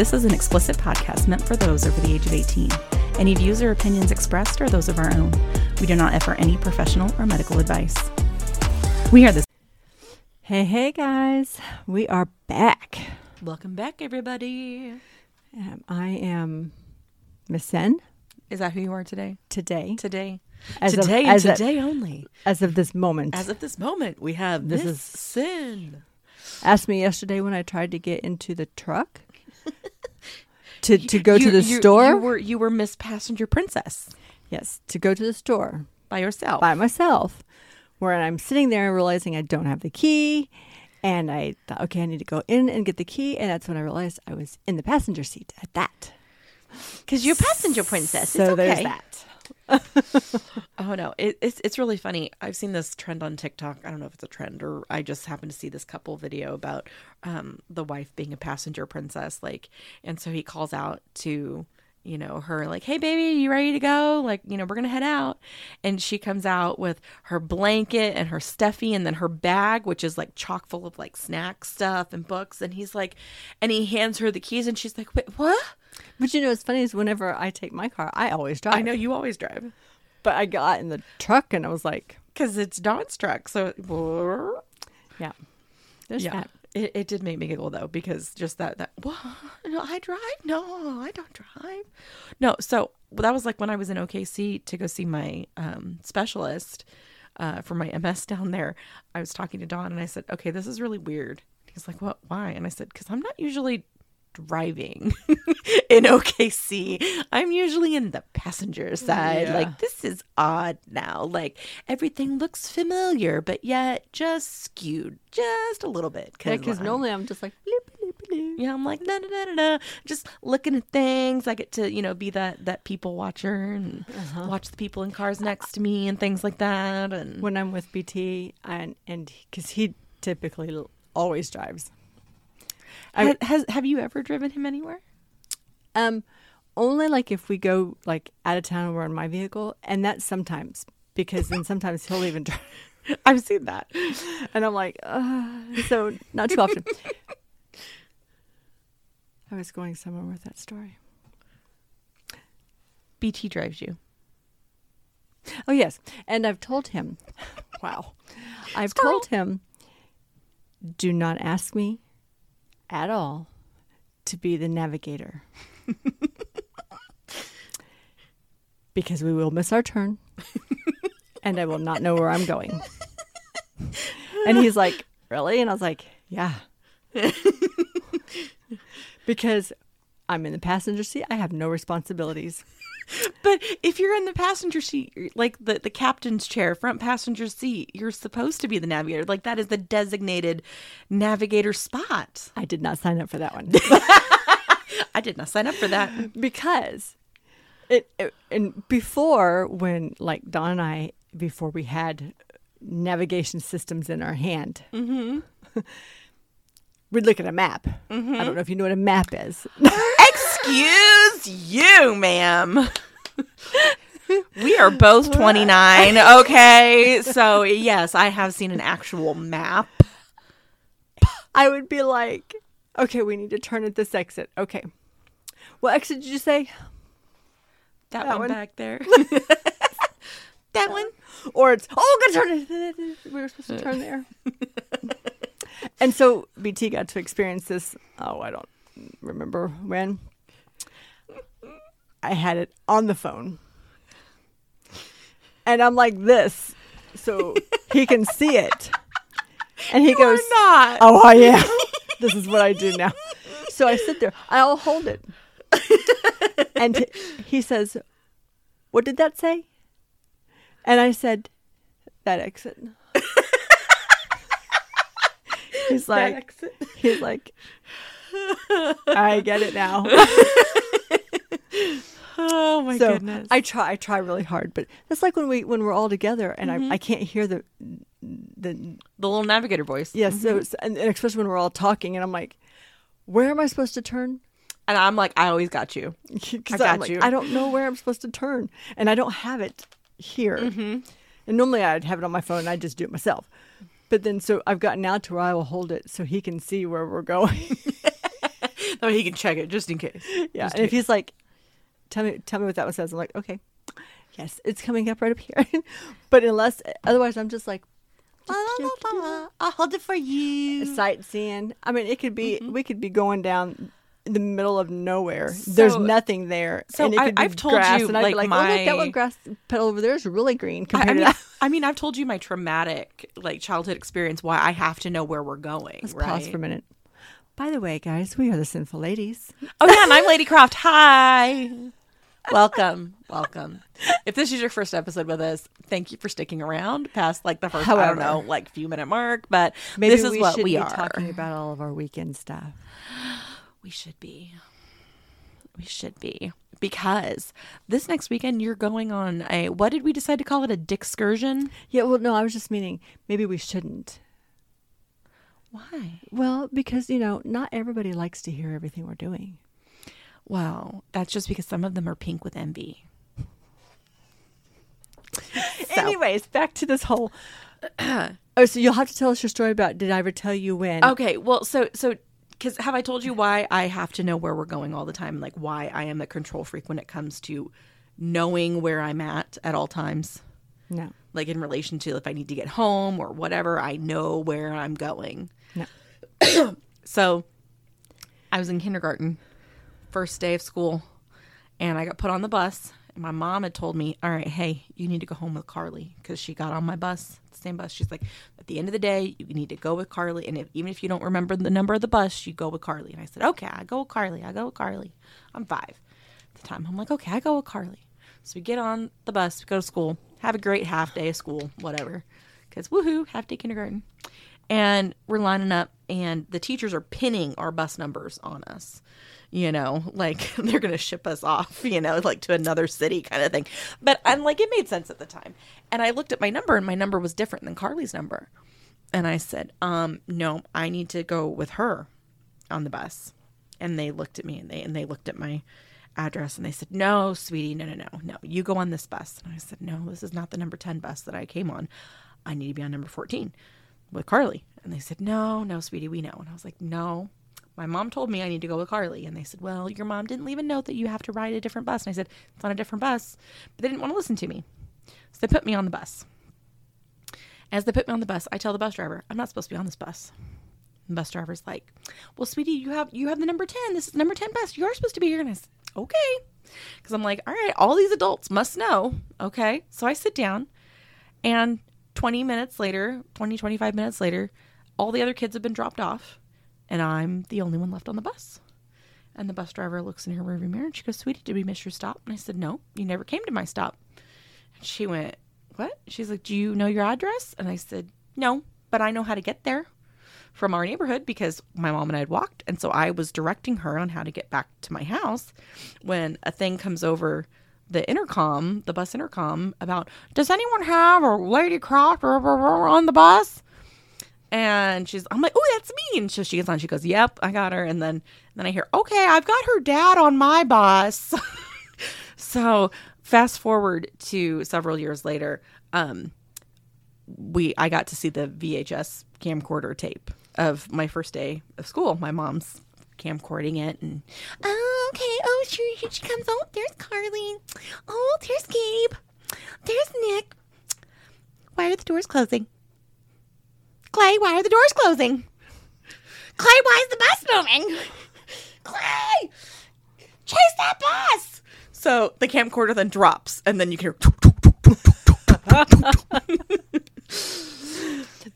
This is an explicit podcast meant for those over the age of 18. Any views or opinions expressed are those of our own. We do not offer any professional or medical advice. We are this. Hey, hey, guys. We are back. Welcome back, everybody. Um, I am Miss Sen Is that who you are today? today. Today. As of- today as and of- today only. As of this moment. As of this moment, we have This this is- is sin. Asked me yesterday when I tried to get into the truck to, to go to the you- store. You were you were Miss Passenger Princess yes, to go to the store by yourself. by myself, where I'm sitting there realizing I don't have the key. And I thought, okay, I need to go in and get the key. And that's when I realized I was in the passenger seat at that. Because you're passenger princess. So it's okay. there's that. Oh no, it, it's it's really funny. I've seen this trend on TikTok. I don't know if it's a trend or I just happened to see this couple video about um, the wife being a passenger princess. Like, and so he calls out to you know her like, "Hey baby, you ready to go? Like, you know, we're gonna head out." And she comes out with her blanket and her stuffy, and then her bag, which is like chock full of like snack stuff and books. And he's like, and he hands her the keys, and she's like, "Wait, what?" But you know, what's funny is whenever I take my car, I always drive. I know you always drive. But I got in the truck and I was like, Because it's Don's truck, so yeah, there's yeah, that. it, it did make me giggle though because just that that what no I drive no I don't drive no so that was like when I was in OKC to go see my um, specialist uh, for my MS down there. I was talking to Dawn and I said, okay, this is really weird. He's like, what? Why? And I said, because I'm not usually driving in OKC. I'm usually in the passenger side. Yeah. Like this is odd now. Like everything looks familiar, but yet just skewed just a little bit. Yeah, because I'm- normally I'm just like, bloop, bloop, bloop. yeah, I'm like da da da da da, just looking at things. I get to you know be that that people watcher and Uh-huh. watch the people in cars next to me and things like that. And when I'm with BT and and because he typically always drives. I- Ha- has have you ever driven him anywhere? Um, only like if we go like out of town and we're in my vehicle, and that's sometimes because then sometimes he'll even drive, I've seen that. and I'm like, uh, so not too often. I was going somewhere with that story. BT drives you. Oh yes, and I've told him. Wow, I've told him. Do not ask me at all to be the navigator, because we will miss our turn, and I will not know where I'm going. And he's like, "Really?" And I was like, "Yeah," because I'm in the passenger seat. I have no responsibilities. But if you're in the passenger seat, like the, the captain's chair, front passenger seat, you're supposed to be the navigator. Like that is the designated navigator spot. I did not sign up for that one. I did not sign up for that. because it, it and before when like Don and I before we had navigation systems in our hand, mm-hmm. we'd look at a map. I mm-hmm. don't know if you know what a map is. Excuse you, ma'am. We are both 29, okay? So, yes, I have seen an actual map. I would be like, okay, we need to turn at this exit. Okay, what exit did you say? That, That one, one. back there. that one. Or it's oh, gotta turn it. We were supposed to turn there. and so BT got to experience this. Oh, I don't remember when. I had it on the phone, and I'm like this, so he can see it. And he goes, not. "Oh, I am. this is what I do now." So I sit there. I'll hold it, and he says, "What did that say?" And I said, "That exit." he's like, exit. he's like, I get it now. Oh my so goodness. I try, I try really hard, but that's like when we when we're all together and Mm-hmm. I, I can't hear the the the little navigator voice. yes. So and, and especially when we're all talking and I'm like, where am I supposed to turn? And I'm like, I always got you. I got like, you. I don't know where I'm supposed to turn, and I don't have it here. Mm-hmm. And normally I'd have it on my phone. and I'd just do it myself. But then, so I've gotten out to where I will hold it so he can see where we're going. Oh, he can check it just in case. Yeah, Just and if he's like, "Tell me, tell me what that one says," I'm like, "Okay, yes, it's coming up right up here." but unless, otherwise, I'm just like I'll hold it for you. sightseeing. I mean, it could be mm-hmm. we could be going down in the middle of nowhere. There's nothing there. so and it I, be I've told grass, you, and I'd be like, like, oh look, that one grass petal over there is really green I, I mean, to that. I mean, I've told you my traumatic like childhood experience. Why I have to know where we're going. Let's right? pause for a minute. By the way, guys, we are the Synful Ladies. Oh yeah, and I'm Lady Croft. Hi. Welcome. Welcome. If this is your first episode with us, thank you for sticking around past like the first I don't know, like few minute mark, but Maybe this is we what should we be are. talking about all of our weekend stuff. We should be. We should be. Because this next weekend you're going on a what did we decide to call it? A dick excursion? Yeah, well, no, I was just meaning maybe we shouldn't. Why? Well, because you know, not everybody likes to hear everything we're doing. Well, that's just because some of them are pink with envy. So- Anyways, back to this whole. oh, so you'll have to tell us your story about. Did I ever tell you when? Okay, well, so so because have I told you why I have to know where we're going all the time, like why I am the control freak when it comes to knowing where I'm at at all times, No, like in relation to if I need to get home or whatever, I know where I'm going. no. So I was in kindergarten, first day of school, and I got put on the bus. And my mom had told me, All right, hey, you need to go home with Carly because she got on my bus, the same bus. She's like, At the end of the day, you need to go with Carly. And if, even if you don't remember the number of the bus, you go with Carly. And I said, Okay, I go with Carly. I go with Carly. I'm five at the time. I'm like, Okay, I go with Carly. So we get on the bus, we go to school, have a great half day of school, whatever. Because woohoo, half day kindergarten and we're lining up and the teachers are pinning our bus numbers on us you know like they're gonna ship us off you know like to another city kind of thing but i'm like it made sense at the time and i looked at my number and my number was different than carly's number and i said um no i need to go with her on the bus and they looked at me and they and they looked at my address and they said no sweetie no no no no you go on this bus and i said no this is not the number 10 bus that i came on i need to be on number 14 with Carly. And they said, No, no, sweetie, we know. And I was like, No. My mom told me I need to go with Carly. And they said, Well, your mom didn't leave a note that you have to ride a different bus. And I said, It's on a different bus. But they didn't want to listen to me. So they put me on the bus. As they put me on the bus, I tell the bus driver, I'm not supposed to be on this bus. And the bus driver's like, Well, sweetie, you have you have the number 10. This is the number 10 bus. You're supposed to be here. And I said, Okay. Because I'm like, All right, all these adults must know. Okay. So I sit down and 20 minutes later, 20, 25 minutes later, all the other kids have been dropped off, and I'm the only one left on the bus. And the bus driver looks in her rearview mirror and she goes, Sweetie, did we miss your stop? And I said, No, you never came to my stop. And she went, What? She's like, Do you know your address? And I said, No, but I know how to get there from our neighborhood because my mom and I had walked. And so I was directing her on how to get back to my house when a thing comes over the intercom, the bus intercom, about does anyone have a Lady Croft on the bus? And she's, I'm like, oh, that's me. And so she gets on. She goes, yep, I got her. And then, then I hear, okay, I've got her dad on my bus. so fast forward to several years later, um, we I got to see the VHS camcorder tape of my first day of school. My mom's camcording it and oh okay oh sure here she comes oh there's Carly oh there's Gabe there's Nick why are the doors closing Clay why are the doors closing Clay why is the bus moving Clay chase that bus so the camcorder then drops and then you can hear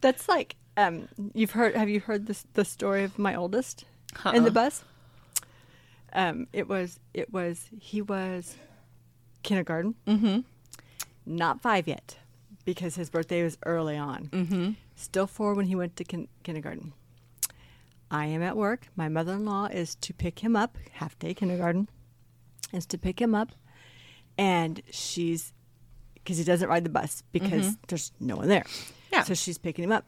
That's like um. You've heard? Have you heard this the story of my oldest in the bus? Um. It was. It was. He was kindergarten. Mm-hmm. Not five yet, because his birthday was early on. Mm-hmm. Still four when he went to kin- kindergarten. I am at work. My mother-in-law is to pick him up. Half day kindergarten is to pick him up, and she's because he doesn't ride the bus because there's no one there. Yeah. So she's picking him up,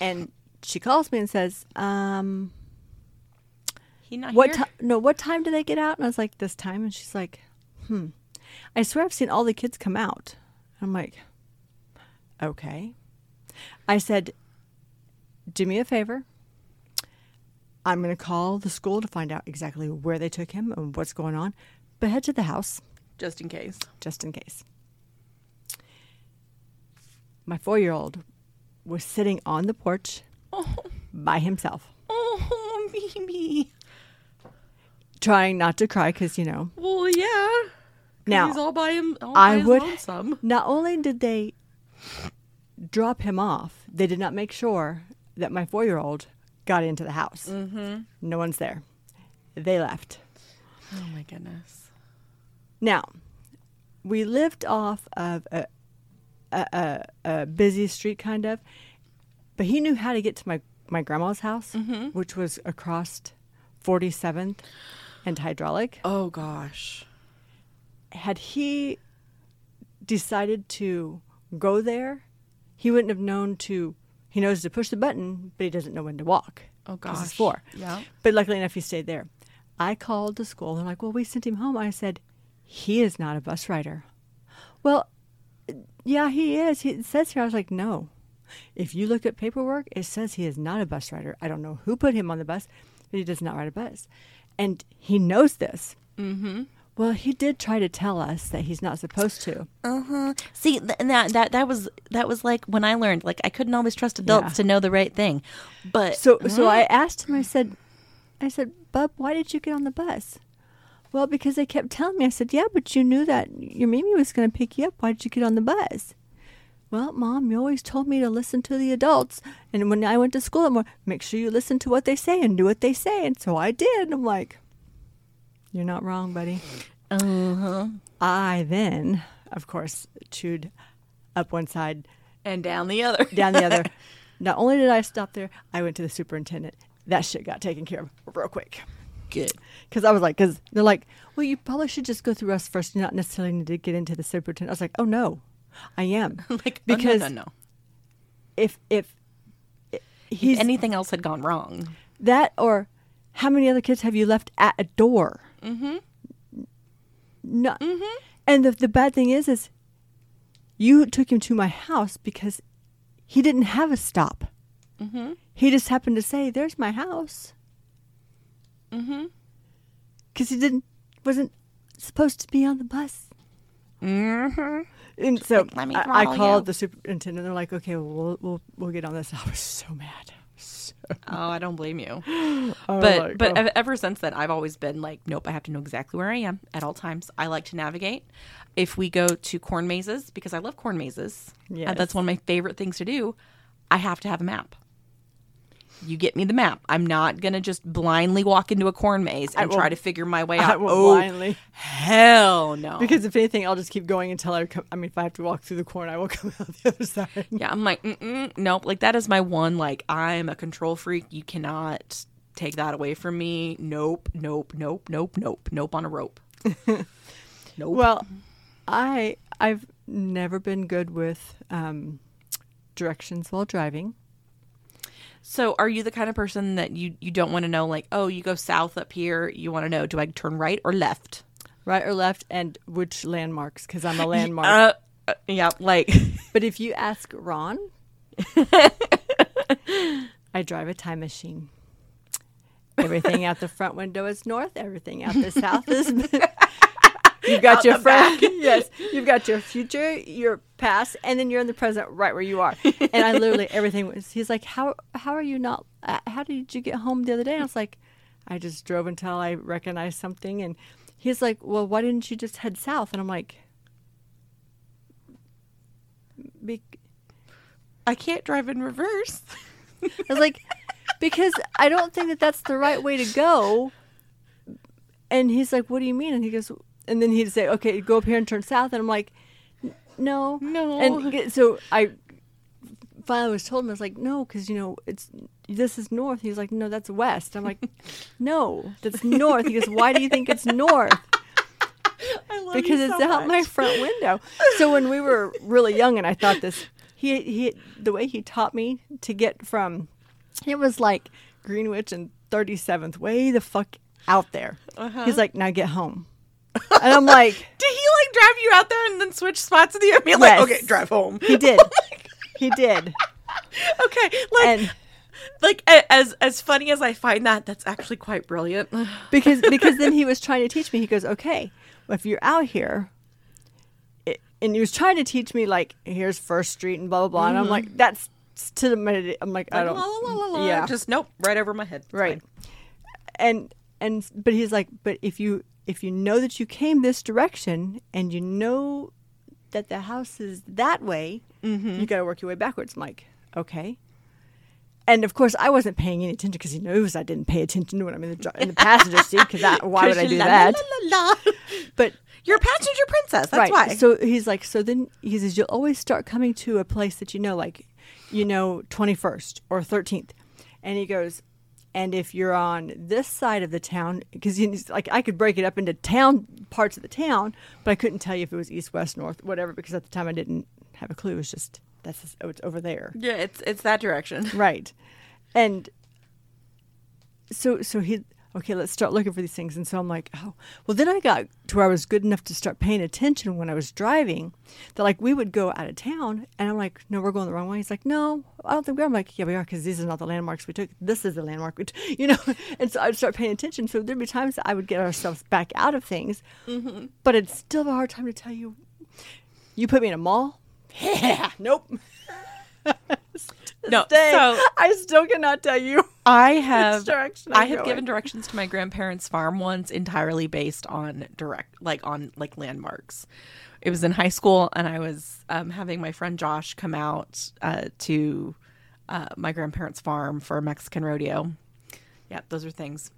and she calls me and says, um, he not "What here? time? No, what time do they get out?" And I was like, "This time." And she's like, "Hmm, I swear I've seen all the kids come out." I'm like, "Okay." I said, "Do me a favor. I'm going to call the school to find out exactly where they took him and what's going on, but head to the house Just in case. just in case. My four year old was sitting on the porch Oh, by himself, oh, baby. trying not to cry because, you know, Well, yeah. Now, he's all by him. All I by would- lonesome. not only did they drop him off, they did not make sure that my four year old got into the house. Mm-hmm. No one's there. They left. Oh my goodness. Now, we lived off of a, a, a, a busy street, kind of, but he knew how to get to my, my grandma's house, Mhm. which was across 47th and Hydraulic. Oh gosh. Had he decided to go there, he wouldn't have known to. He knows to push the button, but he doesn't know when to walk. Oh gosh. it's four. Yeah. But luckily enough, he stayed there. I called the school. They're like, well, we sent him home. I said, he is not a bus rider. Well, yeah, he is. He, it says here. I was like, no. If you look at paperwork, it says he is not a bus rider. I don't know who put him on the bus, but he does not ride a bus. And he knows this. Mm-hmm. Well, he did try to tell us that he's not supposed to. Uh huh. See, th- and that that that was that was like when I learned. Like I couldn't always trust adults Yeah. to know the right thing, but So, so I asked him. I said, I said, Bub, why did you get on the bus? Well, because they kept telling me. I said, yeah, but you knew that your Mimi was going to pick you up. Why did you get on the bus? Well, Mom, you always told me to listen to the adults, and when I went to school, I'm like, make sure you listen to what they say and do what they say, and so I did. I'm like, you're not wrong, buddy. Uh huh. I then, of course, chewed up one side, And down the other. down the other. Not only did I stop there, I went to the superintendent. That shit got taken care of real quick. Good. Because I was like, because they're like, well, you probably should just go through us first. You not necessarily need to get into the superintendent. I was like, oh no, I am. like Because oh, no, no, no. if if If he's anything else had gone wrong. that or how many other kids have you left at a door? Mm-hmm. No. Mm-hmm. And the the bad thing is, is you took him to my house because he didn't have a stop. Mm-hmm. He just happened to say, "There's my house," Mm-hmm. because he didn't wasn't supposed to be on the bus. Mm-hmm. And so Like, let me I, I called you. the superintendent. They're like, "Okay, well, we'll we'll, we'll get on this." I was so mad. So, Oh, I don't blame you. But like, but oh. ever since then i've always been like nope i have to know exactly where i am at all times i like to navigate if we go to corn mazes because i love corn mazes uh, Yes. that's one of my favorite things to do i have to have a map you get me the map. I'm not gonna just blindly walk into a corn maze and will- try to figure my way out. oh blindly. hell no. Because if anything, I'll just keep going until I come. I mean, if I have to walk through the corn, I will come out the other side. yeah i'm like Mm-mm, nope. Like that is my one like i'm a control freak. You cannot take that away from me. Nope nope nope nope nope nope on a rope. Nope. Well, I I've never been good with um, directions while driving. So, are you the kind of person that you you don't want to know like, oh, you go south up here, you want to know do I turn right or left? right or left, and which landmarks, because I'm a landmark. Uh, uh, yeah, like but if you ask Ron, I drive a time machine. Everything out the front window is north. Everything out the south is. You've got Out your front, yes. You've got your future, your past, and then you're in the present, right where you are. And I literally everything was. He's like, "How how are you not? Uh, how did you get home the other day?" And I was like, "I just drove until I recognized something." And he's like, "Well, why didn't you just head south?" And I'm like, Be- I can't drive in reverse. I was like, because I don't think that that's the right way to go. And he's like, what do you mean? And he goes, and then he'd say, okay, go up here and turn south. And I'm like, "N- no. No. And so I finally was told him, I was like, no, because, you know, it's, this is north. He's like, no, that's west. I'm like, no, that's north. He goes, why do you think it's north? I love because it's so out my front window. So when we were really young, and I thought this, he he the way he taught me to get from, it was like Greenwich and Thirty Seventh, way the fuck out there. Uh-huh. He's like, now get home, and I'm like, Did he like drive you out there and then switch spots with you? I mean, like, Yes. okay, drive home. he did, he did, okay, like and like as as funny as I find that, that's actually quite brilliant. because because then he was trying to teach me. He goes, "Okay, well, if you're out here." it- And he was trying to teach me like here's First Street and blah blah blah, and I'm mm-hmm. like that's to the minute. I'm like, I don't, la, la, la, la, la. yeah, just nope, right over my head. It's right. fine. And and but he's like, but if you if you know that you came this direction and you know that the house is that way, Mm-hmm. you got to work your way backwards. I'm like, okay. And of course, I wasn't paying any attention because he knows I didn't pay attention when I'm in the in the passenger seat. Because why would I do La, that? la, la. But You're a passenger princess. That's right. why. So he's like, so then he says, you'll always start coming to a place that you know, like, you know, 21st or 13th. And he goes, and if you're on this side of the town, because like, I could break it up into town parts of the town, but I couldn't tell you if it was east, west, north, whatever, because at the time I didn't have a clue. It was just, that's, just, oh, it's over there. yeah, it's it's that direction. Right. And so so he okay, let's start looking for these things. And so I'm like, oh, well then I got to where I was good enough to start paying attention when I was driving. That like we would go out of town and I'm like, no, we're going the wrong way. He's like, no, I don't think we are. I'm like, yeah, we are because these are not the landmarks we took. This is the landmark we took, you know. And so I'd start paying attention. So there'd be times that I would get ourselves back out of things, mm-hmm. but it's still a hard time to tell you. You put me in a mall. Yeah, nope. No, day, so I still cannot tell you. I have I have going. given directions to my grandparents' farm once entirely based on direct like on like landmarks. It was in high school and I was um, having my friend Josh come out uh, to uh, my grandparents' farm for a Mexican rodeo. Yeah, those are things.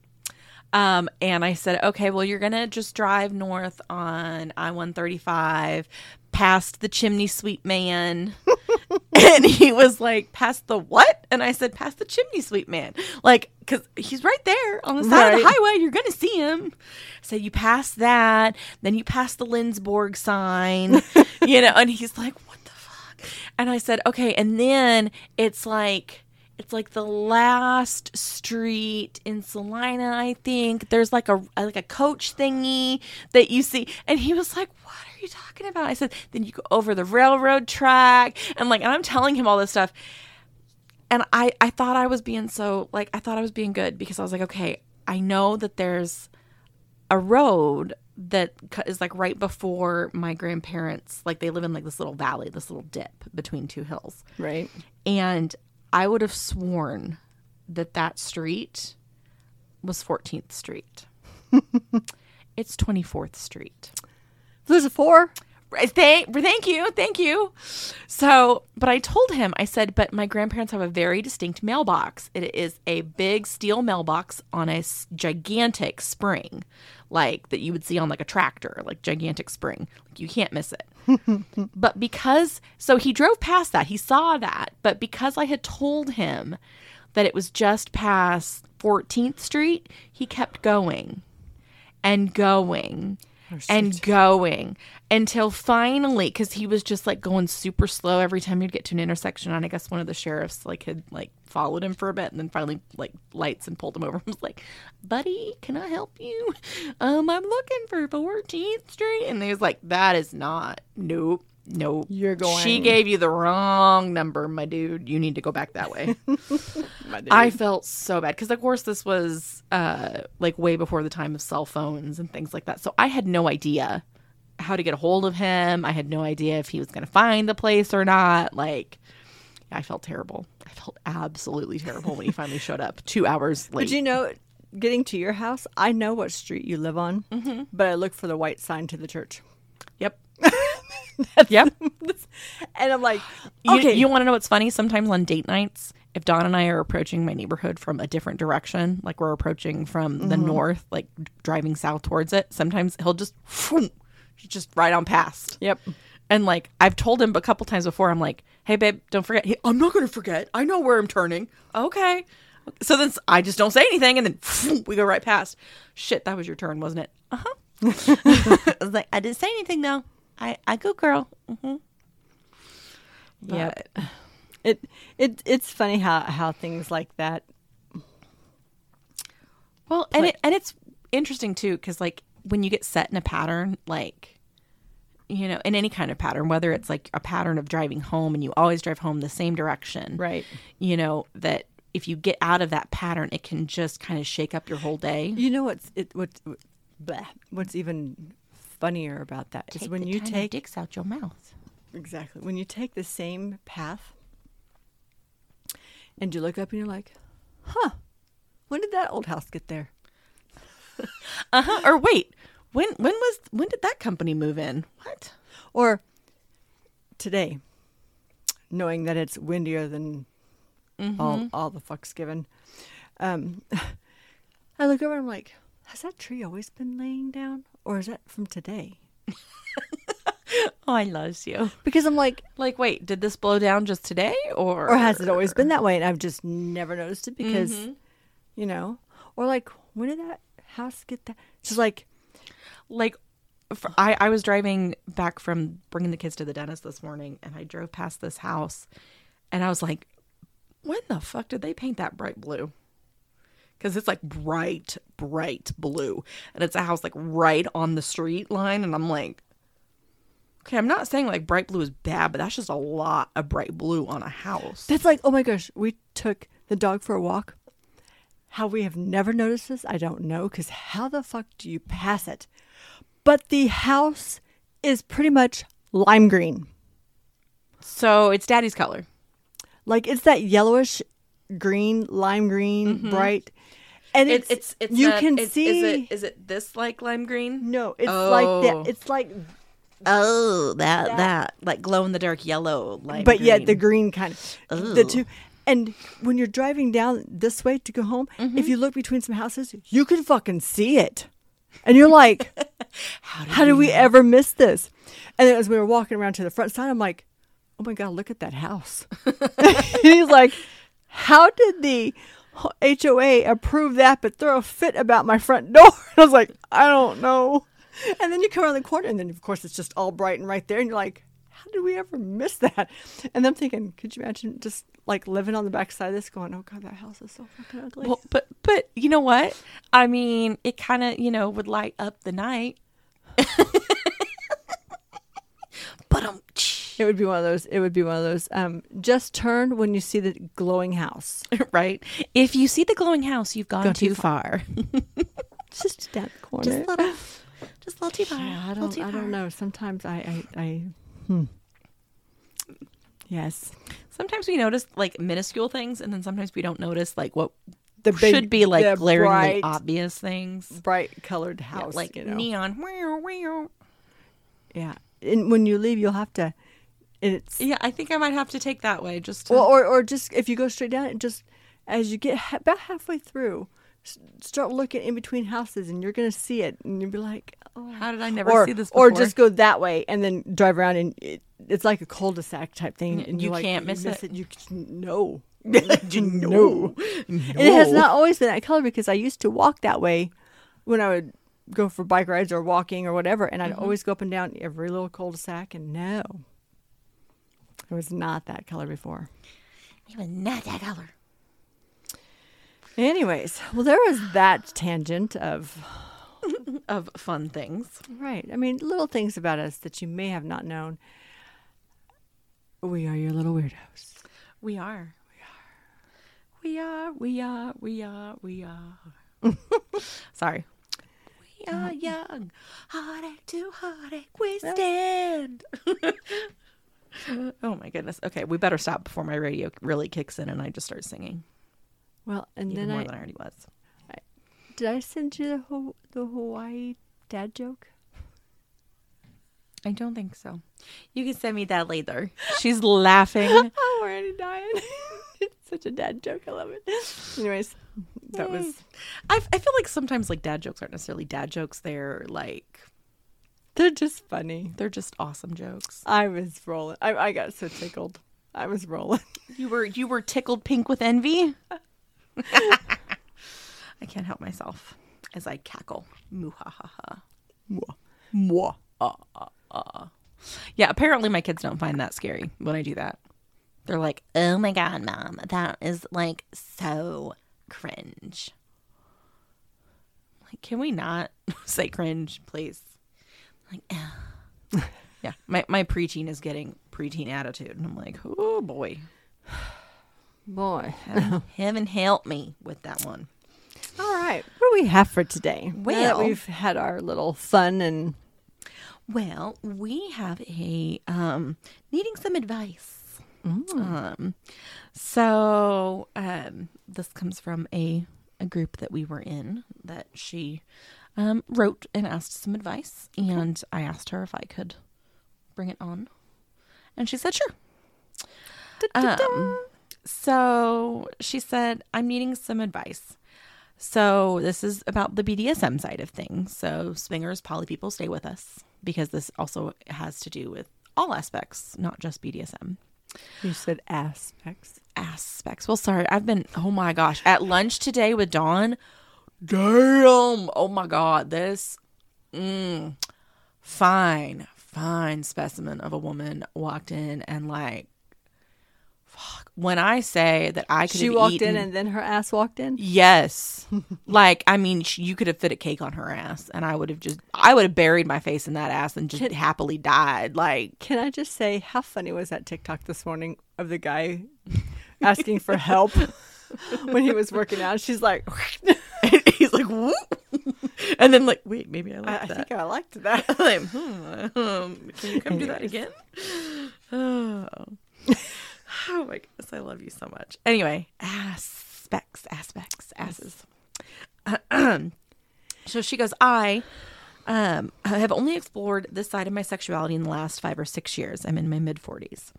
Um, and I said, okay, well, you're gonna just drive north on I one thirty five, past the chimney sweep man. and he was like, past the what? And I said, past the chimney sweep man, like, cause he's right there on the side of the highway. You're gonna see him. So you pass that, then you pass the Lindsborg sign, you know. And he's like, what the fuck? And I said, okay. And then it's like it's like the last street in Salina, I think. There's like a like a coach thingy that you see, and he was like, "What you talking about?" I said, "Then you go over the railroad track," and like, and I'm telling him all this stuff, and I I thought I was being so like I thought I was being good because I was like, okay, I know that there's a road that is like right before my grandparents like they live in like this little valley this little dip between two hills Right. and I would have sworn that that street was 14th Street. it's 24th Street. There's a four. Thank, thank you, thank you. So, but I told him, I said, but my grandparents have a very distinct mailbox. It is a big steel mailbox on a gigantic spring, like that you would see on like a tractor, like gigantic spring. Like you can't miss it. but because, so he drove past that, he saw that, but because I had told him that it was just past 14th Street, he kept going and going and going until finally because he was just like going super slow every time he'd get to an intersection and i guess one of the sheriffs like had like followed him for a bit and then finally like lights and pulled him over. And was like buddy can i help you? Um i'm looking for 14th street and he was like that is not nope nope You're going- she gave you the wrong number my dude you need to go back that way I felt so bad because, of course, this was uh, like way before the time of cell phones and things like that. So I had no idea how to get a hold of him. I had no idea if he was going to find the place or not. Like, I felt terrible. I felt absolutely terrible when he finally showed up two hours late. But you know, getting to your house, I know what street you live on, but I look for the white sign to the church. yep. yep. And I'm like, You, okay, you want to know what's funny? Sometimes on date nights, if Don and I are approaching my neighborhood from a different direction, like we're approaching from the north, like driving south towards it, sometimes he'll just just right on past. Yep. And like I've told him a couple times before, I'm like, "Hey, babe, don't forget." He, I'm not going to forget. I know where I'm turning. Okay. So then I just don't say anything, and then we go right past. Shit, that was your turn, wasn't it? Uh huh. I was like, I didn't say anything though. I I go, girl. Mm-hmm. Yep. It it it's funny how how things like that. Well, and it, and it's interesting too because like when you get set in a pattern, like you know, in any kind of pattern, whether it's like a pattern of driving home and you always drive home the same direction, Right. You know that if you get out of that pattern, it can just kind of shake up your whole day. You know what's it what's bleh, what's even funnier about that that is when you take dicks out your mouth. exactly when you take the same path and you look up and you're like, huh, when did that old house get there? Uh huh. Or wait, when when was when did that company move in? What? Or today, knowing that it's windier than all all the fucks given, um, I look over and I'm like, has that tree always been laying down, or is that from today? Oh, I love you. Because I'm like, Like, wait, did this blow down just today, or or has it always been that way? And I've just never noticed it because, Mm-hmm. you know, or like, when did that house get that? Just like, like for, I, I was driving back from bringing the kids to the dentist this morning and i drove past this house and i was like when the fuck did they paint that bright blue because it's like bright bright blue and it's a house like right on the street line and i'm like okay i'm not saying like bright blue is bad but that's just a lot of bright blue on a house that's like, oh my gosh, we took the dog for a walk. How we have never noticed this, I don't know, because how the fuck do you pass it? But the house is pretty much lime green. so it's daddy's color Like it's that yellowish green, lime green, bright. And it's it's, it's, it's you a- can it's- see is it is it this like lime green no, it's like Oh. that. It's like Oh, that that, like glow in the dark yellow, like. but yet the green kind of the two. And when you're driving down this way to go home, Mm-hmm. if you look between some houses, you can fucking see it, and you're like, "How did we ever miss this?" And then as we were walking around to the front side, I'm like, "Oh my god, look at that house!" and he's like, "How did the HOA approve that, but throw a fit about my front door?" And I was like, "I don't know." And then you come around the corner, and then of course it's just all bright and right there, and you're like, "How did we ever miss that?" And I'm thinking, could you imagine just like living on the backside of this, going, "Oh god, that house is so fucking ugly." Well, but but you know what? I mean, it kind of you know would light up the night. but um, it would be one of those. It would be one of those. Um, just turn when you see the glowing house. right. If you see the glowing house, you've gone Gone too too far. It's just down the corner. just a little, just a little too far. Yeah, I don't. I don't know. Sometimes I. I. I hmm. Yes. Sometimes we notice like minuscule things, and then sometimes we don't notice like what The big- should be like glaringly bright- obvious things. Bright colored Yeah, house, like you know. neon. Yeah. And when you leave, you'll have to. It's Yeah, I think I might have to take that way. Just to, well, or or just if you go straight down, and just as you get ha- about halfway through, start looking in between houses, and you're gonna see it, and you'll be like, oh. how did I never or, see this before? or just go that way and then drive around and it, it's like a cul-de-sac type thing and You you're like, can't miss it. you c- no no. no. It has not always been that color because I used to walk that way when I would go for bike rides or walking or whatever, and I'd Mm-hmm. always go up and down every little cul-de-sac, and no, it was not that color before. It was not that color. Anyways, well, there was that tangent of Of fun things. right. I mean, little things about us that you may have not known. We are your little weirdos. We are. We are. We are. We are. We are. We are. Sorry. We are uh-huh. young. Heartache to heartache we stand. oh my goodness. Okay, we better stop before my radio really kicks in and I just start singing. Well, and Even then more I than I already was. did I send you the Ho- the Hawaii dad joke? I don't think so. You can send me that later. She's laughing. I'm already dying. it's such a dad joke. I love it. Anyways, that was I, I feel like sometimes like dad jokes aren't necessarily dad jokes. They're like they're just funny. they're just awesome jokes. I was rolling. I, I got so tickled. I was rolling. You were you were tickled pink with envy. I can't help myself as I cackle. Muhahaha. Mwah. Mwah. Ah, ah, ah. Yeah, apparently my kids don't find that scary when I do that. They're like, "Oh my god, mom, that is like so cringe." Like, can we not say cringe, please? Like, yeah, my my preteen is getting preteen attitude, and I'm like, oh boy. Boy. Heaven help me with that one. All right. What do we have for today? Now that Well- we've had our little fun and Well, we have a um, needing some advice. Um, so um, this comes from a a group that we were in that she um, wrote and asked some advice, and I asked her if I could bring it on, and she said sure. Um, so she said, I'm needing some advice. So this is about the BDSM side of things. So swingers, poly people, stay with us because this also has to do with all aspects, not just BDSM you said aspects. aspects. Well, sorry, I've been. Oh my gosh, at lunch today with Don. Damn! Oh my god, this mm, fine, fine specimen of a woman walked in and like, fuck. When I say that I could, She walked eaten, in and then her ass walked in. Yes. like, I mean, sh- you could have fit a cake on her ass, and I would have just, I would have buried my face in that ass and just Can- happily died. Like, Can I just say how funny was that TikTok this morning of the guy asking for help when he was working out? She's like, he's like, whoop. and then, like, wait, maybe I I, like I that. think I liked that. like, hmm, um, can you come do that again? Oh. oh my goodness, I love you so much. Anyway, aspects, aspects, asses. so she goes, I um, I have only explored this side of my sexuality in the last five or six years. I'm in my mid 40s.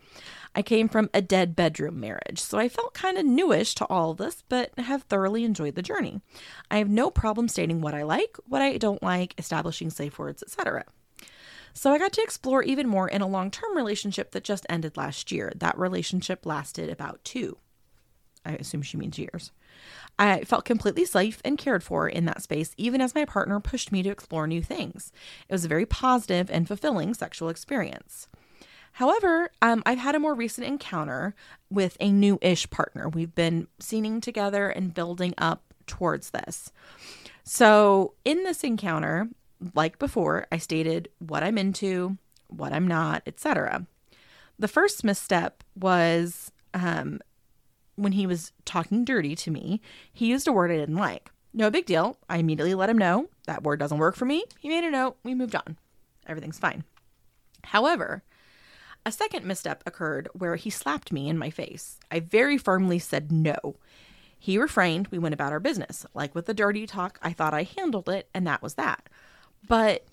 I came from a dead bedroom marriage, so I felt kind of newish to all of this, but have thoroughly enjoyed the journey. I have no problem stating what I like, what I don't like, establishing safe words, etc. So I got to explore even more in a long term relationship that just ended last year. That relationship lasted about two. I assume she means years. I felt completely safe and cared for in that space, even as my partner pushed me to explore new things. It was a very positive and fulfilling sexual experience. However, um, I've had a more recent encounter with a new ish partner. We've been scening together and building up towards this. So, in this encounter, like before, I stated what I'm into, what I'm not, etc. The first misstep was um, when he was talking dirty to me, he used a word I didn't like. No big deal. I immediately let him know that word doesn't work for me. He made a note. We moved on. Everything's fine. However, a second misstep occurred where he slapped me in my face. I very firmly said no. He refrained. We went about our business. Like with the dirty talk, I thought I handled it, and that was that. But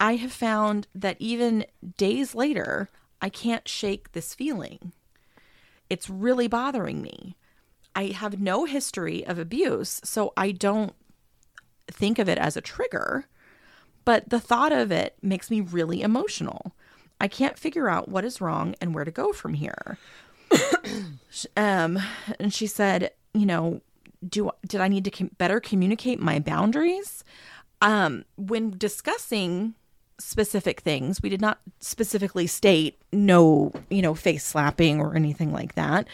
I have found that even days later, I can't shake this feeling. It's really bothering me. I have no history of abuse, so I don't think of it as a trigger, but the thought of it makes me really emotional. I can't figure out what is wrong and where to go from here. um, and she said, you know, do did I need to com- better communicate my boundaries? Um, when discussing specific things, we did not specifically state no, you know, face slapping or anything like that.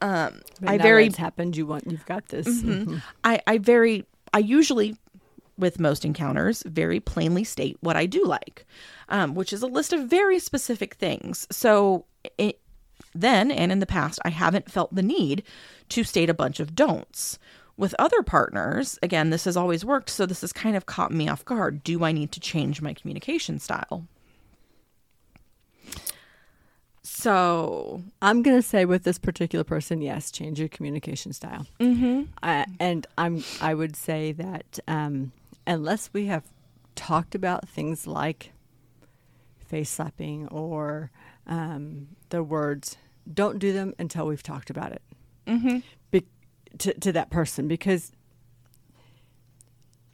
Um, But I very happened. You want you've got this. Mhm. I, I very I usually with most encounters very plainly state what I do like, um, which is a list of very specific things. So it, then and in the past, I haven't felt the need to state a bunch of don'ts. With other partners, again, this has always worked, so this has kind of caught me off guard. Do I need to change my communication style? So, I'm gonna say with this particular person, yes, change your communication style. mm-hmm. I, and I'm I would say that um, unless we have talked about things like face slapping or um, the words, don't do them until we've talked about it Mm-hmm. To to that person because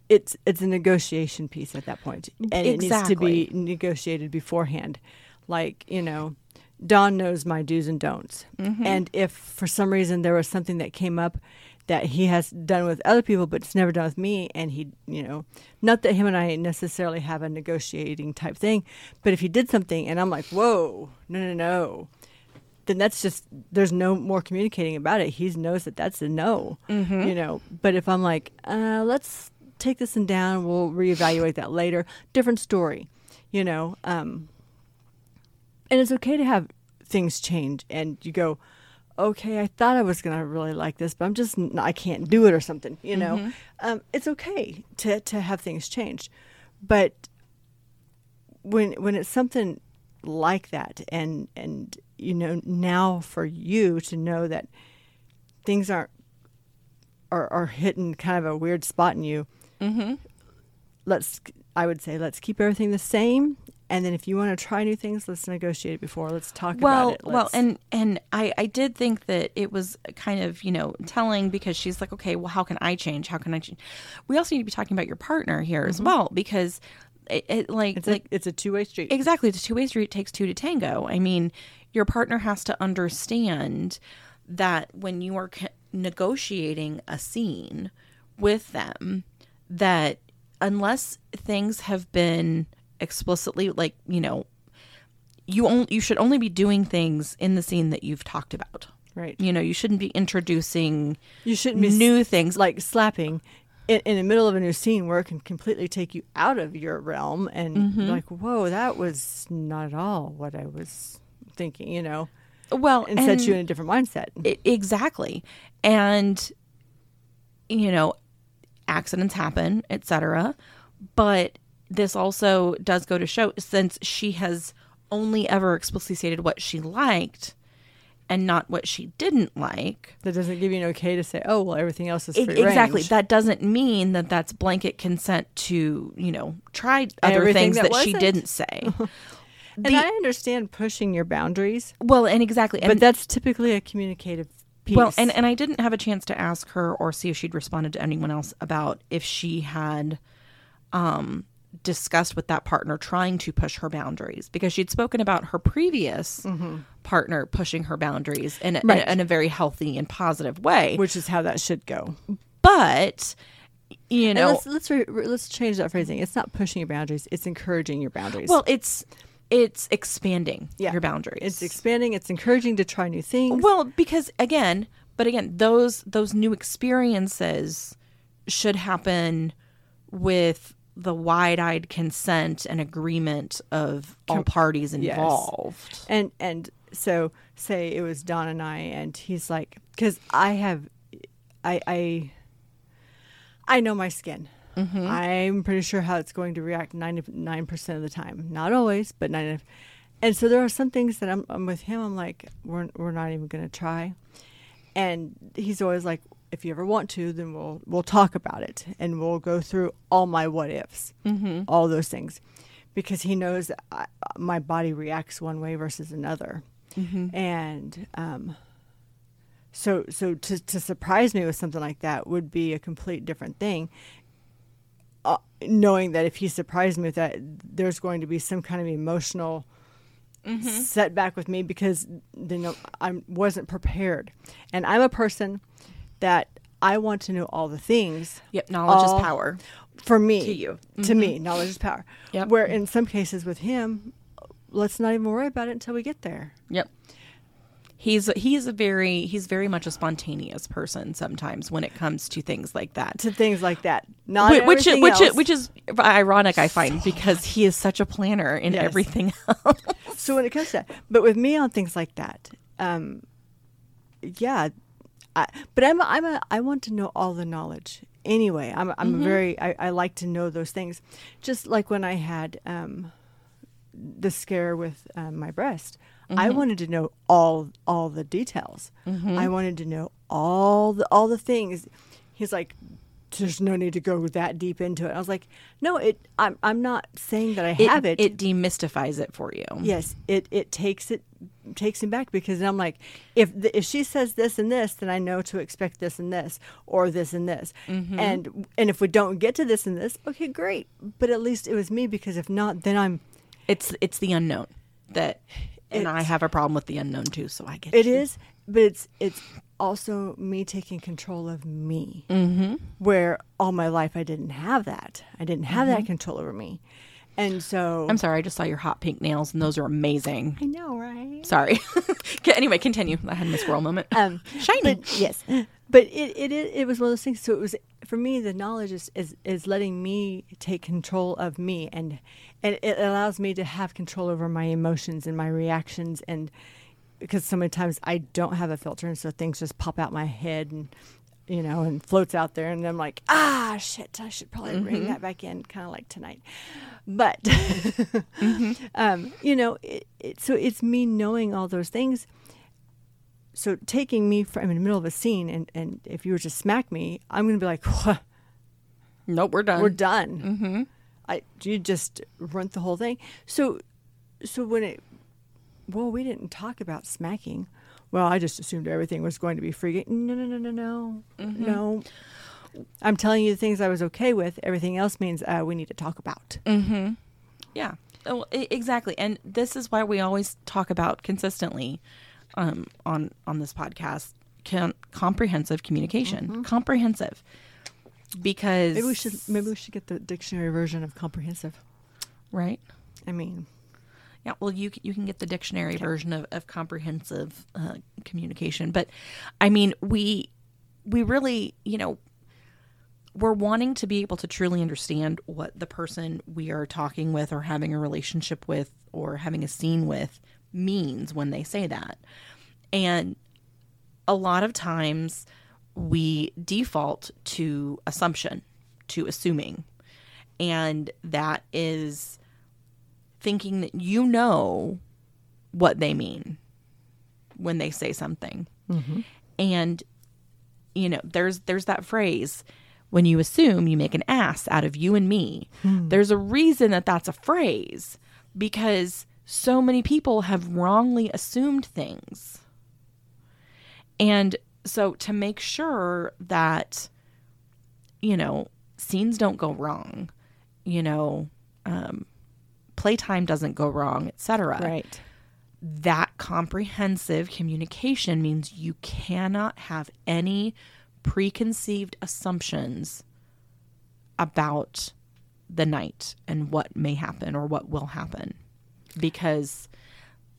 it's it's a negotiation piece at that point, and it needs to be negotiated beforehand. Like you know, Don knows my do's and don'ts, Mm-hmm. and if for some reason there was something that came up that he has done with other people, but it's never done with me, and he, you know, not that him and I necessarily have a negotiating type thing, but if he did something and I'm like, whoa, no, no, no, then that's just there's no more communicating about it. He knows that that's a no, Mm-hmm. you know. But if I'm like, uh, let's take this one down, we'll reevaluate that later. Different story, you know. Um, and it's okay to have things change, and you go, okay, I thought I was going to really like this, but I'm just, I can't do it or something, you know, Mm-hmm. um, it's okay to, to have things change. But when, when it's something like that and, and, you know, now for you to know that things aren't, are, are hitting kind of a weird spot in you, Mm-hmm. let's, I would say, let's keep everything the same. And then if you want to try new things, let's negotiate it before. Let's talk well, about it. well, Let's- and and I I did think that it was kind of you know telling because she's like, okay, well, how can I change? How can I change? We also need to be talking about your partner here as well because it, it like Mm-hmm. it's, like a, it's a two way street. exactly it's a two way street. It takes two to tango. I mean, your partner has to understand that when you are negotiating a scene with them, that unless things have been explicitly like you know you only you should only be doing things in the scene that you've talked about Right. you know you shouldn't be introducing You shouldn't be new things like slapping in, in the middle of a new scene where it can completely take you out of your realm and Mm-hmm. like, whoa, that was not at all what I was thinking, you know, well and, set you in a different mindset. I- exactly. And you know accidents happen etc but this also does go to show since she has only ever explicitly stated what she liked and not what she didn't like. That doesn't give you an okay to say, oh, well, everything else is free exactly. Range. that doesn't mean that that's blanket consent to you know try other Everything things that that, she didn't say and The- I understand pushing your boundaries, well and exactly and but that's typically a communicative piece. Well, and, and I didn't have a chance to ask her or see if she'd responded to anyone else about if she had um, discussed with that partner trying to push her boundaries because she'd spoken about her previous partner pushing her boundaries in a, in, a, in a very healthy and positive way. which is how that should go. But, you And know, let's let's re- re- let's change that phrasing. It's not pushing your boundaries; it's encouraging your boundaries. well, it's it's expanding Yeah. your boundaries. it's expanding. It's encouraging to try new things. Well, because again, but again, those those new experiences should happen with the wide-eyed consent and agreement of all parties yes. involved. and and so say it was Don and I, and he's like, because I have, I I I know my skin. Mm-hmm. I'm pretty sure how it's going to react 99% of the time. Not always, but 90. And so there are some things that I'm, I'm with him. I'm like, we're, we're not even going to try. And he's always like, if you ever want to, then we'll, we'll talk about it and we'll go through all my what ifs, mm-hmm. all those things, because he knows that I, my body reacts one way versus another. And, um, so, so to, to surprise me with something like that would be a complete different thing uh, knowing that if he surprised me with that, there's going to be some kind of emotional setback with me because you know I wasn't prepared, and I'm a person that I want to know all the things. Yep, knowledge all- is power. For me, To you. to me, knowledge is power. Yep. Where in some cases with him, let's not even worry about it until we get there. Yep. He's he's a very he's very much a spontaneous person sometimes when it comes to things like that. To things like that, not Whi- which which else. which is ironic I find because he is such a planner in Yes. everything else. so when it comes to that, but with me on things like that, um, yeah, I, but I'm a, I'm a I want to know all the knowledge anyway. I'm I'm a very I, I like to know those things, just like when I had um, the scare with um, my breast. I wanted to know all all the details. I wanted to know all the all the things. He's like, "There's no need to go that deep into it." I was like, "No, it. I'm I'm not saying that I It, have it. it demystifies it for you. Yes, it it takes it takes him back because I'm like, if the, if she says this and this, then I know to expect this and this or this and this, Mm-hmm. and and if we don't get to this and this, okay, great. But at least it was me because if not, then I'm. It's it's the unknown that, and I have a problem with the unknown too. So I get It you. is, but it's it's also me taking control of me. Mm-hmm. Where all my life I didn't have that. I didn't have that control over me, and so Mm-hmm. I'm sorry, I just saw your hot pink nails, and those are amazing. I know, right? Sorry. Okay, anyway, continue. I had my squirrel moment. um, Shiny. But, yes, but it, it it it was one of those things. So it was for me. The knowledge is, is is letting me take control of me, and and it allows me to have control over my emotions and my reactions, and because so many times I don't have a filter, and so things just pop out my head and you know and floats out there, and I'm like, ah, shit, I should probably bring that back in, kind of like tonight. But um, you know, it, it, so it's me knowing all those things. So taking me from in the middle of a scene, and and if you were to smack me, I'm gonna be like, what? Nope, we're done. we're done. Mm-hmm. I you just run the whole thing. So, so when it, well, we didn't talk about smacking. Well, I just assumed everything was going to be free. No, no, no, no, no, no. I'm telling you the things I was okay with. Everything else means uh, we need to talk about. Yeah, Oh, exactly. And this is why we always talk about consistently um, on on this podcast com- comprehensive communication. Comprehensive, because Maybe we should maybe we should get the dictionary version of comprehensive. right. I mean, Yeah, well, you you can get the dictionary version of, of comprehensive uh, communication, but I mean, we we really, you know, we're wanting to be able to truly understand what the person we are talking with, or having a relationship with, or having a scene with means when they say that, and a lot of times we default to assumption, to assuming, and that is thinking that you know what they mean when they say something. Mm-hmm. And you know, there's there's that phrase when you assume you make an ass out of you and me. Hmm. There's a reason that that's a phrase because so many people have wrongly assumed things. And so to make sure that you know, scenes don't go wrong, you know, um playtime doesn't go wrong, etc. right. That comprehensive communication means you cannot have any preconceived assumptions about the night and what may happen or what will happen because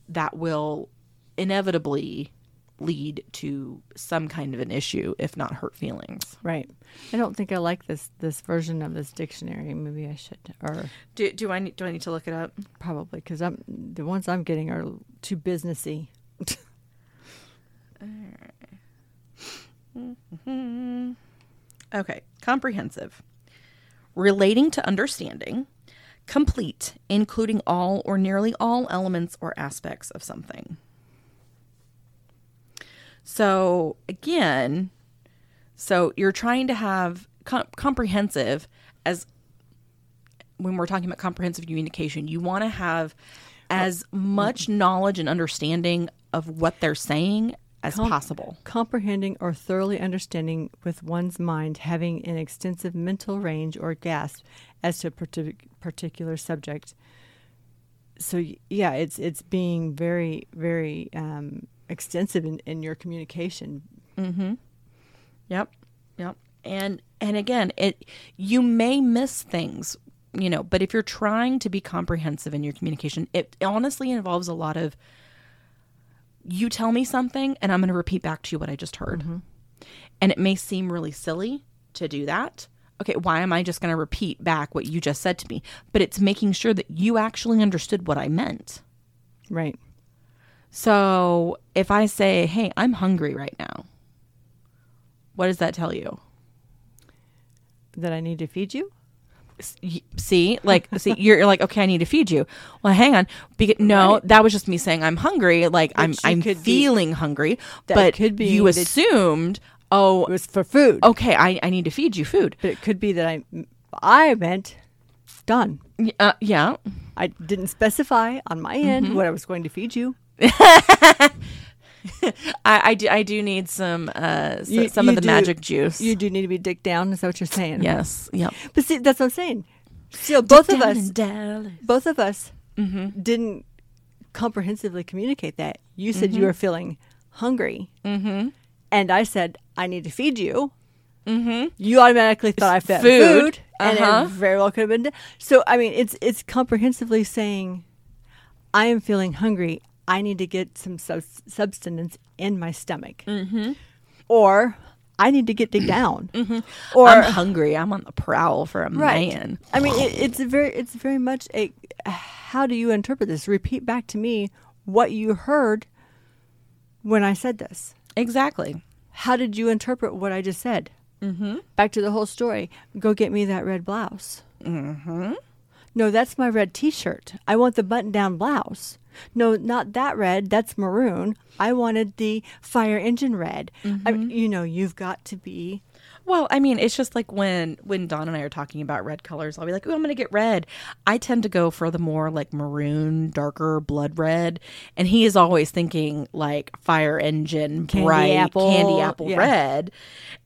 that will inevitably lead to some kind of an issue if not hurt feelings. Right. I don't think I like this this version of this dictionary. Maybe I should, or Do, do I need do I need to look it up? probably because I'm the ones I'm getting are too businessy. Okay, comprehensive. Relating to understanding, complete, including all or nearly all elements or aspects of something. So, again, so you're trying to have com- comprehensive as when we're talking about comprehensive communication, you want to have as much knowledge and understanding of what they're saying as Com- possible. Comprehending or thoroughly understanding with one's mind, having an extensive mental range or grasp as to a partic- particular subject. So yeah, it's it's being very very um, extensive in, in your communication. Mm-hmm. Yep. Yep. And and again, it you may miss things, you know, but if you're trying to be comprehensive in your communication, it honestly involves a lot of you tell me something and I'm going to repeat back to you what I just heard. Mm-hmm. And it may seem really silly to do that. Okay, why am I just going to repeat back what you just said to me? But it's making sure that you actually understood what I meant. Right. So if I say, hey, I'm hungry right now, what does that tell you? That I need to feed you. See, like, see, you're, you're like, okay, I need to feed you. Well, hang on, because no, Right. that was just me saying I'm hungry. Like, I'm, I'm could be- feeling hungry, That but could be you assumed, oh, It was for food, okay, I, I need to feed you food. but it could be that I I meant done. Uh, yeah, I didn't specify on my end Mm-hmm. what I was going to feed you. I, I do, I do need some, uh, s- You- some you of the do- magic juice. You do need to be dicked down. Is that what you're saying? yes, yep. But see, that's what I'm saying. Still, both of us, both of us, Mm-hmm. didn't comprehensively communicate that. You said you were feeling hungry, Mm-hmm. and I said I need to feed you. Mm-hmm. You automatically thought I fed Food. food, and Uh-huh. it very well could have been. d- So I mean, it's it's comprehensively saying, I am feeling hungry. I need to get some subs- substance in my stomach, mm-hmm. or I need to get digged down, or I'm hungry. I'm on the prowl for a man. I mean, it, it's very, it's very much a. How do you interpret this? Repeat back to me what you heard when I said this? Exactly. How did you interpret what I just said? Mm-hmm. Back to the whole story. Go get me that red blouse. Mm-hmm. No, that's my red T-shirt. I want the button-down blouse. No, not that red. That's maroon. I wanted the fire engine red. I, mm-hmm. you know, you've got to be. Well, I mean, it's just like when when Don and I are talking about red colors, I'll be like, "Oh, I'm going to get red." I tend to go for the more like maroon, darker blood red, and he is always thinking like fire engine, Candy bright apple, candy apple yeah. red.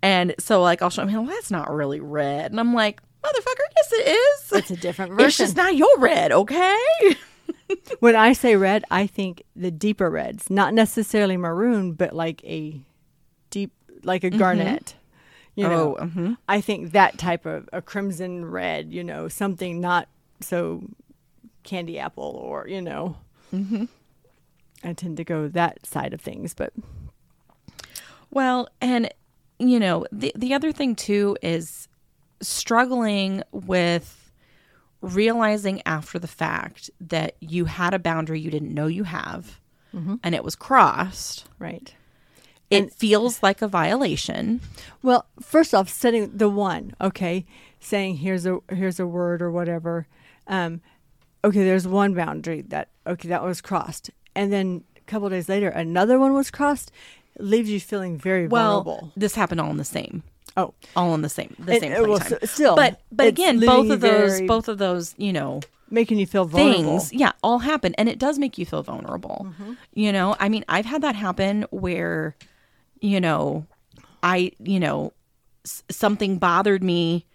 And so like I'll show him, well, that's not really red, and I'm like, "Motherfucker, yes it is. It's a different version. It's just not your red, okay?" when I say red, I think the deeper reds, not necessarily maroon, but like a deep, like a garnet. You know, Oh, mhm. I think that type of a crimson red. You know, something not so candy apple or you know. Mm-hmm. I tend to go that side of things, but Well, and you know, the the other thing too is struggling with realizing after the fact that you had a boundary you didn't know you have and it was crossed. right. It feels like a violation. Well, first off, setting the one, okay, saying here's a here's a word or whatever. Um, okay, there's one boundary that okay that was crossed, and then a couple days later another one was crossed. It leaves you feeling very Well, vulnerable. this happened all in the same. Oh, All in the same the It- same it was- still, but but again, both of those both of those, you know, making you feel vulnerable. things yeah all happen and it does make you feel vulnerable Mm-hmm. you know i mean i've had that happen where you know i you know s- something bothered me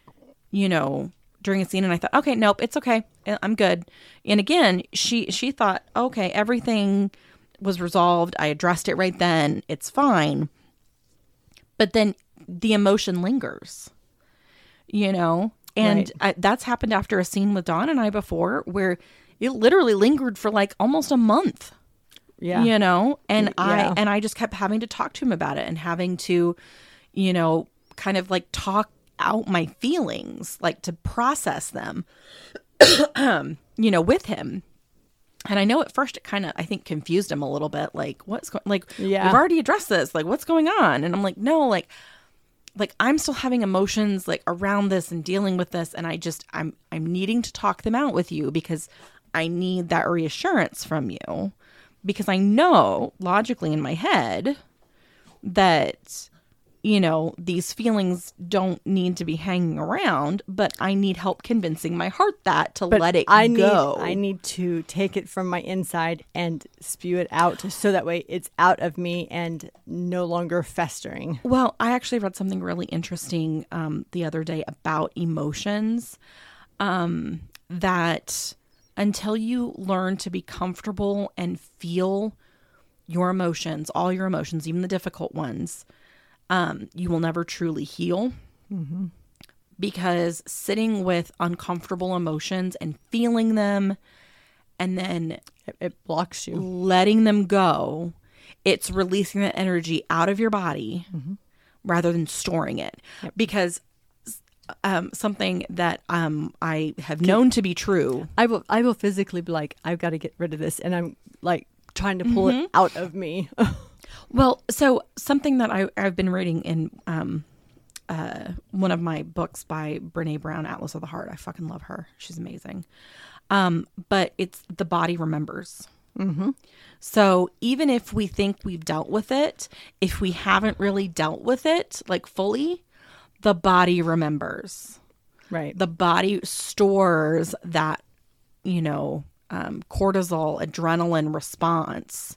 you know during a scene and i thought okay nope it's okay i'm good and again she she thought okay everything was resolved. I addressed it right then. It's fine. But then the emotion lingers you know? And I, that's happened after a scene with Don and I before where it literally lingered for like almost a month Yeah, you know? And Y- i yeah. and i just kept having to talk to him about it and having to you know kind of like talk out my feelings like to process them you know with him and i know at first it kind of i think confused him a little bit like what's going like Yeah. we've already addressed this. Like what's going on? And i'm like no like like i'm still having emotions like around this and dealing with this and i just i'm i'm needing to talk them out with you because i need that reassurance from you. Because i know logically in my head that you know these feelings don't need to be hanging around but i need help convincing my heart that to but let it I go need I need to take it from my inside and spew it out, so that way it's out of me and no longer festering. Well, I actually read something really interesting um, the other day about emotions. Um, that until you learn to be comfortable and feel your emotions, all your emotions, even the difficult ones, um, you will never truly heal. Because sitting with uncomfortable emotions and feeling them and then It, it blocks you. letting them go, it's releasing that energy out of your body rather than storing it. Because um, something that um, I have known to be true. I will I will physically be like, I've got to get rid of this and I'm like trying to pull it out of me. Well, so something that I, I've been reading in um, uh, one of my books by Brene Brown, Atlas of the Heart. I fucking love her. She's amazing. Um, but it's the body remembers. Mm-hmm. So even if we think we've dealt with it, if we haven't really dealt with it like fully, the body remembers. right. The body stores that, you know, um, cortisol, adrenaline response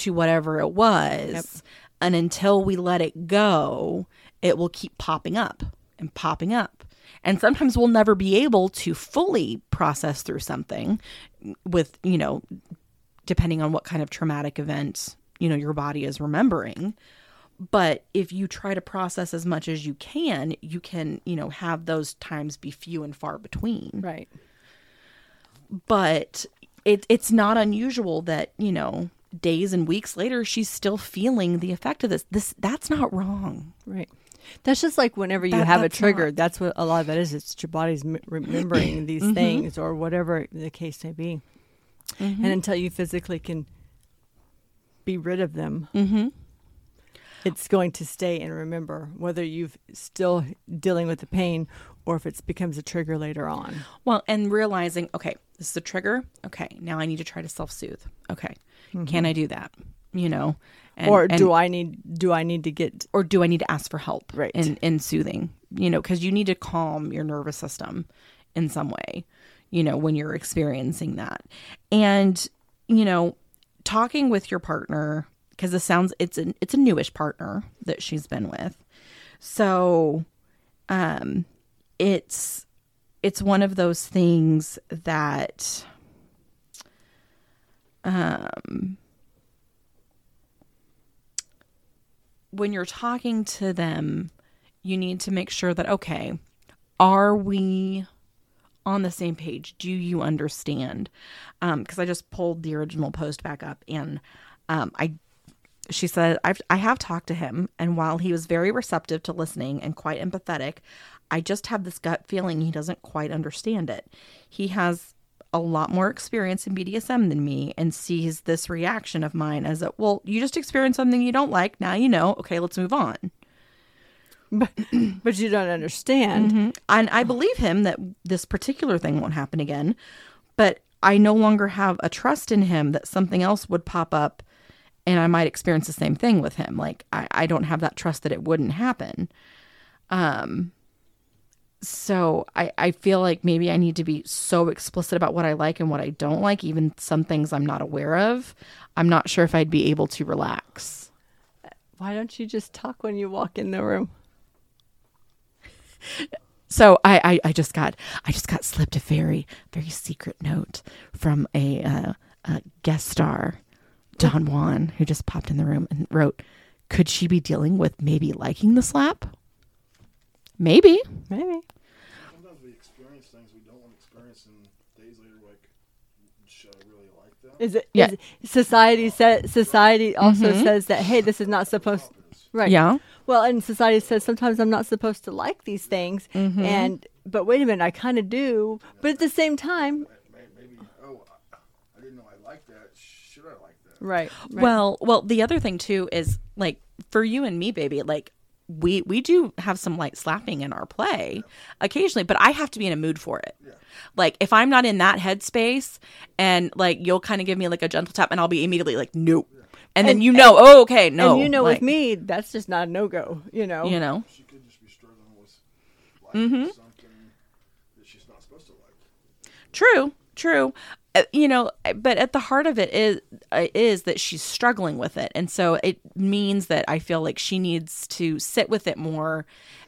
to whatever it was. And until we let it go, it will keep popping up and popping up. And sometimes we'll never be able to fully process through something with, you know, depending on what kind of traumatic event, you know, your body is remembering. But if you try to process as much as you can, you can, you know, have those times be few and far between right. but it it's not unusual that you know days and weeks later she's still feeling the effect of this this that's not wrong Right. That's just like whenever you That- have a trigger. not- That's what a lot of that is. It's your body's m- remembering these Mm-hmm. things or whatever the case may be. And until you physically can be rid of them, mm-hmm. it's going to stay and remember whether you've still dealing with the pain or if it becomes a trigger later on. Well, and realizing, okay, this is a trigger. Okay, now I need to try to self soothe. Okay, can I do that? You know, and, or and- do I need do I need to get or do I need to ask for help Right. in in soothing? You know, because you need to calm your nervous system in some way. You know, when you're experiencing that, and you know, talking with your partner because this sounds it's an it's a newish partner that she's been with, so um, it's it's one of those things that um when you're talking to them, you need to make sure that, okay, are we on the same page? Do you understand? Because I just pulled the original post back up and um, I she said I've, i have talked to him and while he was very receptive to listening and quite empathetic i just have this gut feeling he doesn't quite understand it. He has a lot more experience in bdsm than me and sees this reaction of mine as a well you just experienced something you don't like. Now you know. Okay let's move on. But, but you don't understand. and i believe him that this particular thing won't happen again but i no longer have a trust in him that something else would pop up and i might experience the same thing with him. Like i, I don't have that trust that it wouldn't happen. Um so I, I feel like maybe i need to be so explicit about what i like and what i don't like even some things i'm not aware of i'm not sure if i'd be able to relax Why don't you just talk when you walk in the room? So I, I, I just got I just got slipped a very very secret note from a, uh, a guest star, Don Juan, who just popped in the room and wrote, "Could she be dealing with maybe liking the slap? Maybe. Maybe. Sometimes we experience things we don't want to experience, and days later, like, should I really like that? Is it? Yeah. is it- society says society also says that hey, this is not supposed. Right. Yeah. Well, and society says sometimes I'm not supposed to like these things, Mm-hmm. and but wait a minute, I kind of do. But at the same time, Maybe, maybe oh, I, I didn't know I liked that. Should I like that? right? right. Well, well, the other thing too is like for you and me, baby, like we we do have some light slapping in our play occasionally, but I have to be in a mood for it. Like if I'm not in that headspace, and like you'll kind of give me like a gentle tap, and I'll be immediately like, nope, and, then And- you know, oh, okay, no, and you know, like, with me, that's just not a no go. You know. you know, She could just be struggling with liking mm-hmm. something that she's not supposed to like. True, true. Uh, you know, but at the heart of it is uh, is that she's struggling with it, and so it means that I feel like she needs to sit with it more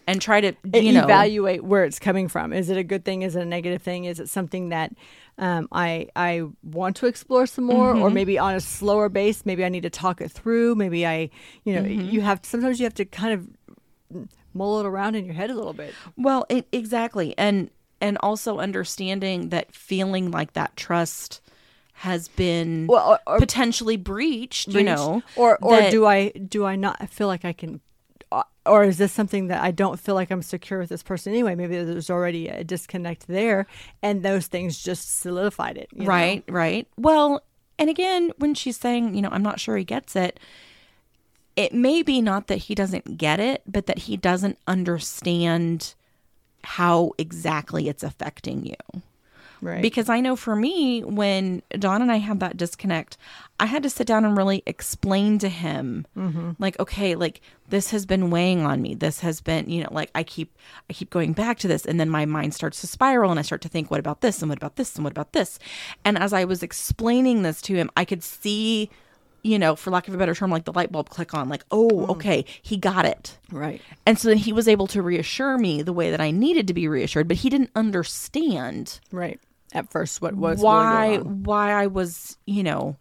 and try to you know evaluate where it's coming from. Is it a good thing? Is it a negative thing? Is it something that um, I I want to explore some more, Mm-hmm. or maybe on a slower base? Maybe I need to talk it through. Maybe I, you know, Mm-hmm. you have sometimes you have to kind of mull it around in your head a little bit. Well, it, exactly, and and also understanding that feeling like that trust has been Well, or- or- potentially breached, you know, or or that- do I do I not feel like I can? Or is this something that I don't feel like I'm secure with this person anyway? Maybe there's already a disconnect there, and those things just solidified it. you know? right, right. Well, and again, when she's saying, you know, I'm not sure he gets it, it may be not that he doesn't get it, but that he doesn't understand how exactly it's affecting you. Right. Because I know for me, when Don and I had that disconnect, I had to sit down and really explain to him, mm-hmm. like, okay, like this has been weighing on me. This has been, you know, like I keep, I keep going back to this, and then my mind starts to spiral, and I start to think, what about this, and what about this, and what about this, and as I was explaining this to him, I could see, you know, for lack of a better term, like the light bulb click on, like, oh, mm. okay, he got it. right. And so then he was able to reassure me the way that I needed to be reassured, but he didn't understand Right. At first, what was why going on. why I was, you know,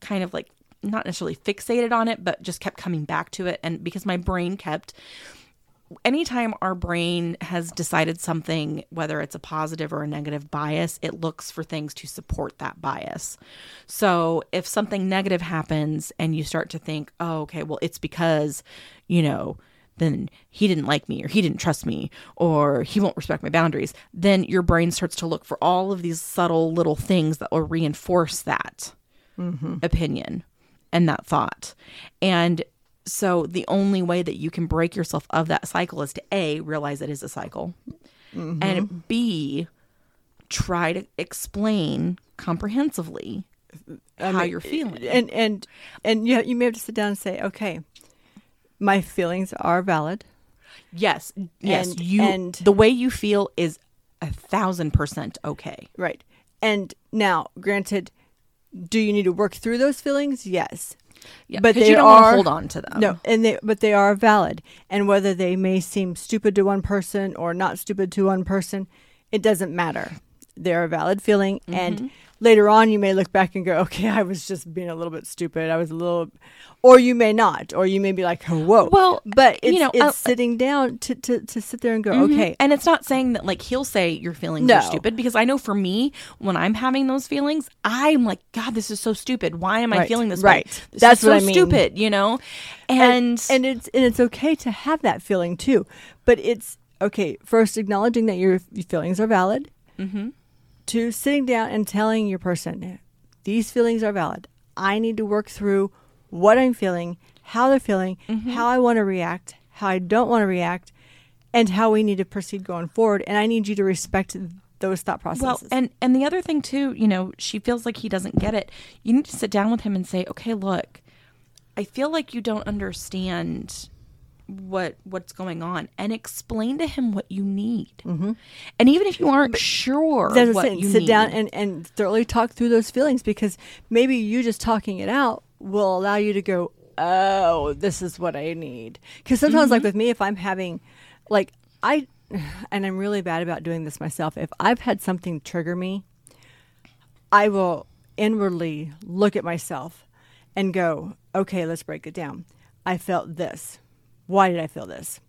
kind of like not necessarily fixated on it, but just kept coming back to it and because my brain kept anytime our brain has decided something whether it's a positive or a negative bias, it looks for things to support that bias. So, if something negative happens and you start to think, "Oh, okay, well it's because, you know, then he didn't like me or he didn't trust me or he won't respect my boundaries then your brain starts to look for all of these subtle little things that will reinforce that mm-hmm. opinion and that thought. And so the only way that you can break yourself of that cycle is to A, realize it is a cycle, mm-hmm. and B, try to explain comprehensively I how mean, you're feeling. And and and you you may have to sit down and say, okay, my feelings are valid. yes, yes, and- you and- the way you feel is a thousand percent okay. Right. And now, granted, do you need to work through those feelings? Yes. Yeah, But they you don't wanna are- hold on to them. No, and they but they are valid. And whether they may seem stupid to one person or not stupid to one person, it doesn't matter. They're a valid feeling Mm-hmm. and later on you may look back and go, "Okay, I was just being a little bit stupid. I was a little or you may not, or you may be like, "Whoa." Well, but you know, it's uh, sitting down to, to to sit there and go, Mhm. "Okay, And it's not saying that like he'll say your feelings No. are stupid because I know for me when I'm having those feelings, I'm like, God, this is so stupid. Why am I Right, feeling this right. way? This That's is so what I mean. stupid, you know? And, and it's and it's okay to have that feeling too but it's okay first acknowledging that your, feelings are valid Mhm. To sitting down and telling your person these feelings are valid i need to work through what i'm feeling how they're feeling Mm-hmm. how i want to react how i don't want to react and how we need to proceed going forward and i need you to respect those thought processes. well, processes and and the other thing too, you know, she feels like he doesn't get it. You need to sit down with him and say, okay, look, I feel like you don't understand what what's going on and explain to him what you need mm-hmm. and even if you aren't sure That's what what saying. you Sit need, down and, and thoroughly talk through those feelings because maybe you just talking it out will allow you to go, oh, this is what I need. Because sometimes, Mm-hmm. like with me, if I'm having, like, I, and I'm really bad about doing this myself, if I've had something trigger me, I will inwardly look at myself and go, okay, let's break it down. I felt this. Why did I feel this?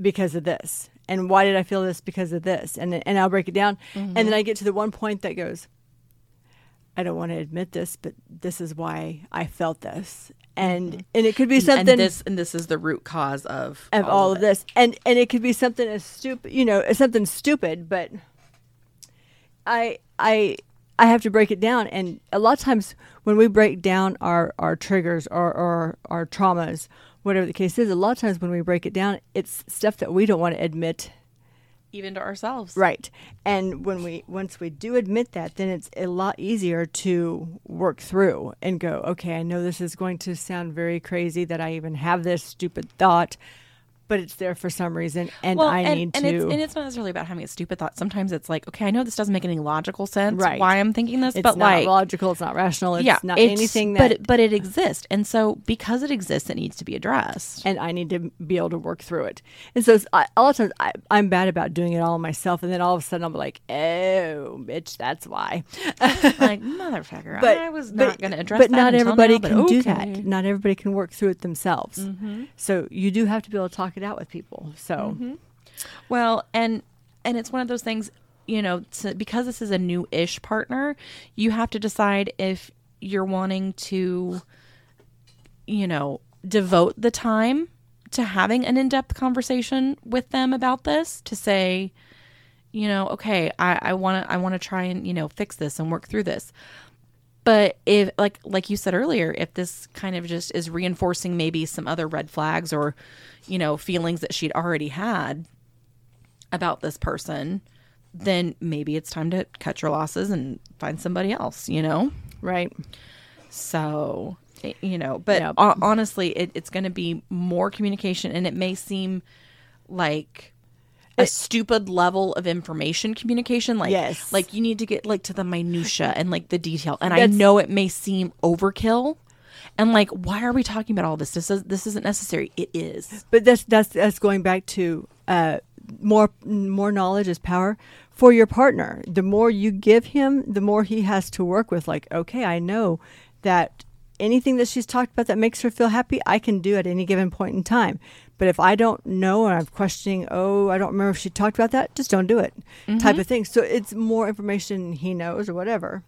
Because of this. And why did I feel this? Because of this. And and I'll break it down. And then mm-hmm. I get to the one point that goes, I don't want to admit this, but this is why I felt this. And mm-hmm. and it could be something and this and this is the root cause of of all of it. this and and it could be something as stupid you know as something stupid but i i i have to break it down and a lot of times when we break down our our triggers or or our traumas whatever the case is a lot of times when we break it down it's stuff that we don't want to admit even to ourselves. Right. And when we once we do admit that then it's a lot easier to work through and go okay i know this is going to sound very crazy that i even have this stupid thought but it's there for some reason and well, i and, need and to it's, and it's not necessarily about having a stupid thought. Sometimes it's like, okay, I know this doesn't make any logical sense. Right. Why I'm thinking this, it's but not like, logical it's not rational it's yeah, not it's- anything that But it, but it exists, and so because it exists, it needs to be addressed. and I need to be able to work through it. And so I, a lot of times I, I'm bad about doing it all myself, and then all of a sudden I'm like, "Oh, bitch, that's why." like motherfucker, but I was not going to address But that not everybody now, can do okay. Mm-hmm. that. Not everybody can work through it themselves. So you do have to be able to talk it out with people. So mm-hmm. Well, and and it's one of those things, you know, to, because this is a new-ish partner, you have to decide if you're wanting to, you know, devote the time to having an in-depth conversation with them about this. To say, you know, okay, I, I want to I want to try and you know fix this and work through this. But if like like you said earlier, if this kind of just is reinforcing maybe some other red flags or, you know, feelings that she'd already had about this person, then maybe it's time to cut your losses and find somebody else, you know? right, So, you know, but honestly, it, it's going to be more communication and it may seem like a stupid level of information communication like Yes. like you need to get like to the minutia and like the detail and i know it may seem overkill and like why are we talking about all this this is this isn't necessary it is but that's that's that's going back to uh, more more knowledge is power for your partner. The more you give him, the more he has to work with. Like, okay, I know that anything that she's talked about that makes her feel happy, I can do at any given point in time. But if I don't know and I'm questioning, oh, I don't remember if she talked about that, just don't do it, mm-hmm. type of thing. So it's more information he knows or whatever.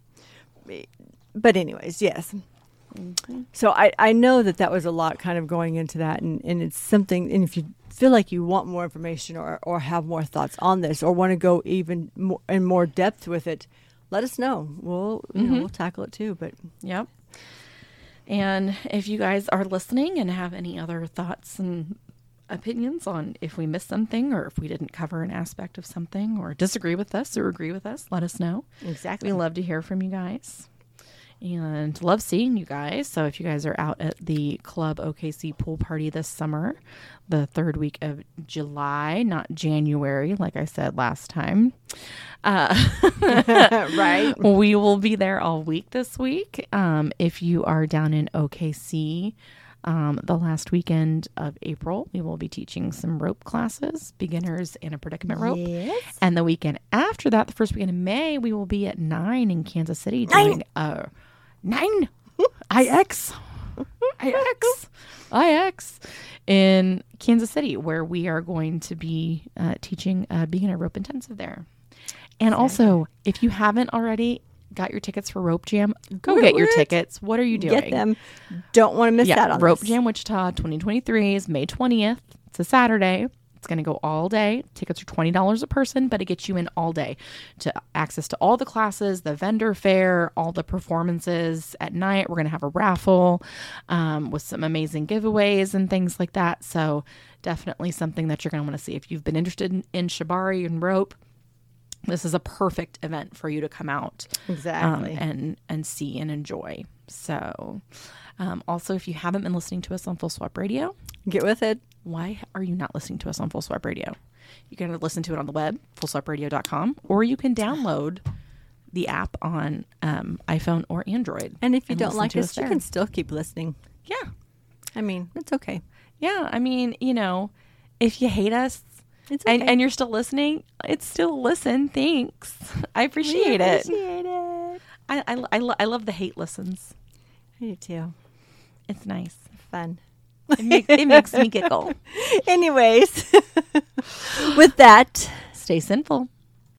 But anyways, yes. Mm-hmm. So I, I know that that was a lot kind of going into that, and, and it's something. And if you feel like you want more information or, or have more thoughts on this, or want to go even more in more depth with it, let us know. We'll you know, mm-hmm. we'll tackle it too. But Yep. And if you guys are listening and have any other thoughts and opinions on if we missed something or if we didn't cover an aspect of something or disagree with us or agree with us, let us know. Exactly. We love to hear from you guys and love seeing you guys. So if you guys are out at the Club OKC pool party this summer, the third week of July, not January, like I said last time, uh, right. we will be there all week this week. Um, if you are down in OKC, um, the last weekend of April, we will be teaching some rope classes, beginners in a predicament rope. Yes. And the weekend after that, the first weekend of May, we will be at nine in Kansas City Nine. doing uh nine IX IX IX in Kansas City, where we are going to be uh, teaching a beginner rope intensive there. And also, if you haven't already got your tickets for Rope Jam, go get your tickets. What are you doing? Get them. Don't want to miss yeah, out on Rope this. Jam Wichita 2023 is May 20th. It's a Saturday. It's going to go all day. Tickets are $20 a person, but it gets you in all day to access to all the classes, the vendor fair, all the performances at night. We're going to have a raffle um, with some amazing giveaways and things like that. So, definitely something that you're going to want to see. If you've been interested in, in Shibari and rope, this is a perfect event for you to come out um, Exactly. and and see and enjoy. So, um, also, if you haven't been listening to us on Full Swap Radio, Get with it. why are you not listening to us on Full Swap Radio? You can listen to it on the web, fullswapradio.com, or you can download the app on um, iPhone or Android. And if you don't like to us, you can still keep listening. yeah, I mean, it's okay. yeah. I mean, you know, if you hate us. It's And, okay. and you're still listening. It's still listen. Thanks. I appreciate it. It. I, I, I, lo- I love the hate listens. I do too. It's nice. Fun. It, make, it makes me giggle. Anyways, with that, Stay sinful.